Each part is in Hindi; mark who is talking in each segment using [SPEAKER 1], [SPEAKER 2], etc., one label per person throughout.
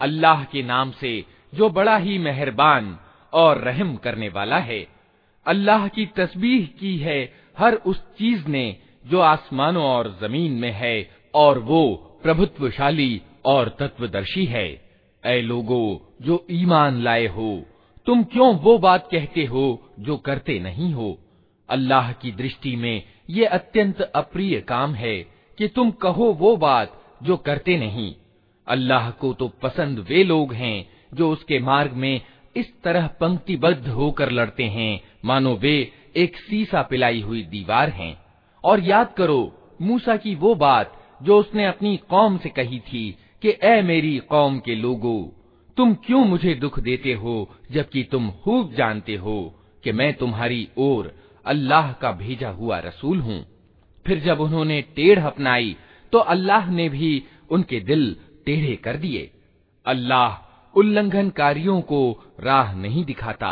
[SPEAKER 1] अल्लाह के नाम से जो बड़ा ही मेहरबान और रहम करने वाला है, अल्लाह की तस्बीह की है हर उस चीज़ ने जो आसमानों और ज़मीन में है और वो प्रभुत्वशाली और तत्वदर्शी है। ऐ लोगो, जो ईमान लाए हो, तुम क्यों वो बात कहते हो जो करते नहीं हो? अल्लाह की दृष्टि में ये अत्यंत अप्रिय काम है कि तुम कहो वो बात जो करते नहीं। अल्लाह को तो पसंद वे लोग हैं जो उसके मार्ग में इस तरह पंक्तिबद्ध होकर लड़ते हैं। मानो वे एक सीसा पिलाई हुई दीवार हैं। और याद करो, मूसा की वो बात जो उसने अपनी कौम से कही थी कि, ए मेरी कौम के लोगों, तुम क्यों मुझे दुख देते हो जबकि तुम खूब जानते हो कि मैं तुम्हारी ओर अल्लाह का भेजा हुआ रसूल हूँ फिर जब उन्होंने टेढ़ अपनाई तो अल्लाह ने भी उनके दिल टेढ़े कर दिए अल्लाह उल्लंघनकारियों को राह नहीं दिखाता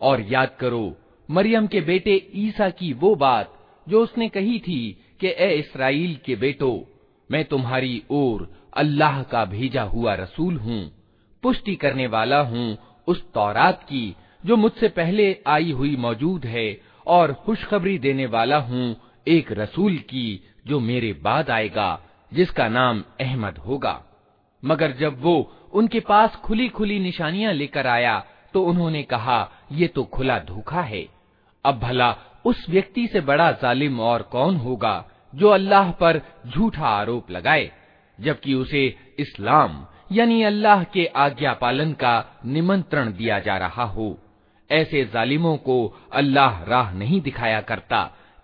[SPEAKER 1] और याद करो, मरियम के बेटे ईसा की वो बात जो उसने कही थी कि, ए इसराइल के बेटो, मैं तुम्हारी ओर अल्लाह का भेजा हुआ रसूल हूँ, पुष्टि करने वाला हूँ उस तौरात की जो मुझसे पहले आई हुई मौजूद है और खुशखबरी देने वाला हूँ एक रसूल की जो मेरे बाद आएगा, जिसका नाम अहमद होगा। मगर जब वो उनके पास खुली खुली निशानियाँ लेकर आया तो उन्होंने कहा, ये तो खुला धोखा है। अब भला उस व्यक्ति से बड़ा जालिम और कौन होगा जो अल्लाह पर झूठा आरोप लगाए, जबकि उसे इस्लाम, यानी अल्लाह के आज्ञा पालन का निमंत्रण दिया जा रहा हो। ऐसे जालिमों को अल्लाह राह नहीं दिखाया करता।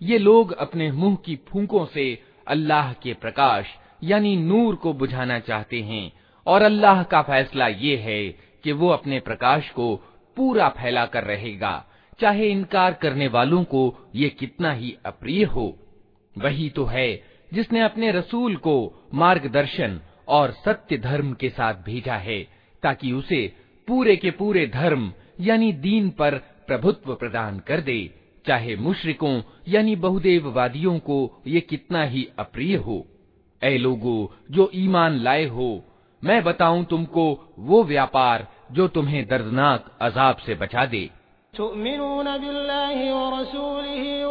[SPEAKER 1] ये लोग अपने मुंह की फूंकों से अल्लाह के प्रकाश यानी नूर को बुझाना चाहते हैं और अल्लाह का फैसला ये है कि वो अपने प्रकाश को पूरा फैला कर रहेगा चाहे इनकार करने वालों को ये कितना ही अप्रिय हो वही तो है जिसने अपने रसूल को मार्गदर्शन और सत्य धर्म के साथ भेजा है, ताकि उसे पूरे के पूरे धर्म, यानी दीन पर प्रभुत्व प्रदान कर दे, चाहे मुशरिकों, यानी बहुदेववादियों को ये कितना ही अप्रिय हो। ऐ लोगो, जो ईमान लाए हो, मैं बताऊँ तुमको वो व्यापार जो तुम्हें दर्दनाक अजाब से बचा दे।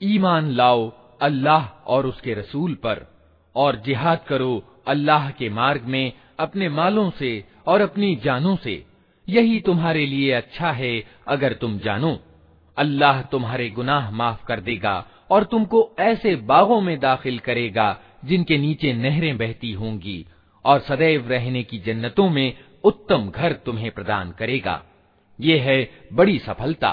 [SPEAKER 1] ईमान लाओ अल्लाह और उसके रसूल पर और जिहाद करो अल्लाह के मार्ग में अपने मालों से और अपनी जानों से यही तुम्हारे लिए अच्छा है अगर तुम जानो अल्लाह तुम्हारे गुनाह माफ कर देगा और तुमको ऐसे बागों में दाखिल करेगा जिनके नीचे नहरें बहती होंगी और सदैव रहने की जन्नतों में उत्तम घर तुम्हें प्रदान करेगा ये है बड़ी सफलता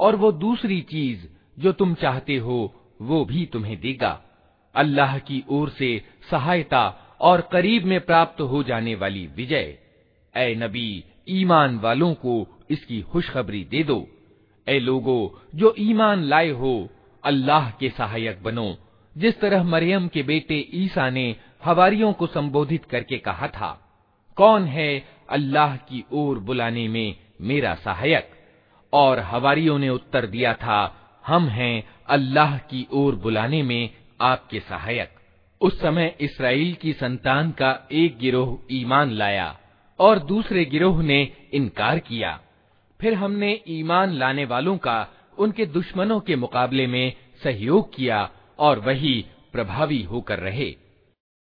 [SPEAKER 1] और वो दूसरी चीज जो तुम चाहते हो वो भी तुम्हें देगा अल्लाह की ओर से सहायता और करीब में प्राप्त हो जाने वाली विजय ए नबी ईमान वालों को इसकी खुशखबरी दे दो ए लोगो जो ईमान लाए हो अल्लाह के सहायक बनो जिस तरह मरियम के बेटे ईसा ने हवारियों को संबोधित करके कहा था, कौन है अल्लाह की ओर बुलाने में मेरा सहायक? और हवारियों ने उत्तर दिया था, हम हैं अल्लाह की ओर बुलाने में आपके सहायक। उस समय इसराइल की संतान का एक गिरोह ईमान लाया और दूसरे गिरोह ने इनकार किया। फिर हमने ईमान लाने वालों का उनके दुश्मनों के मुकाबले में सहयोग किया और वही प्रभावी होकर रहे।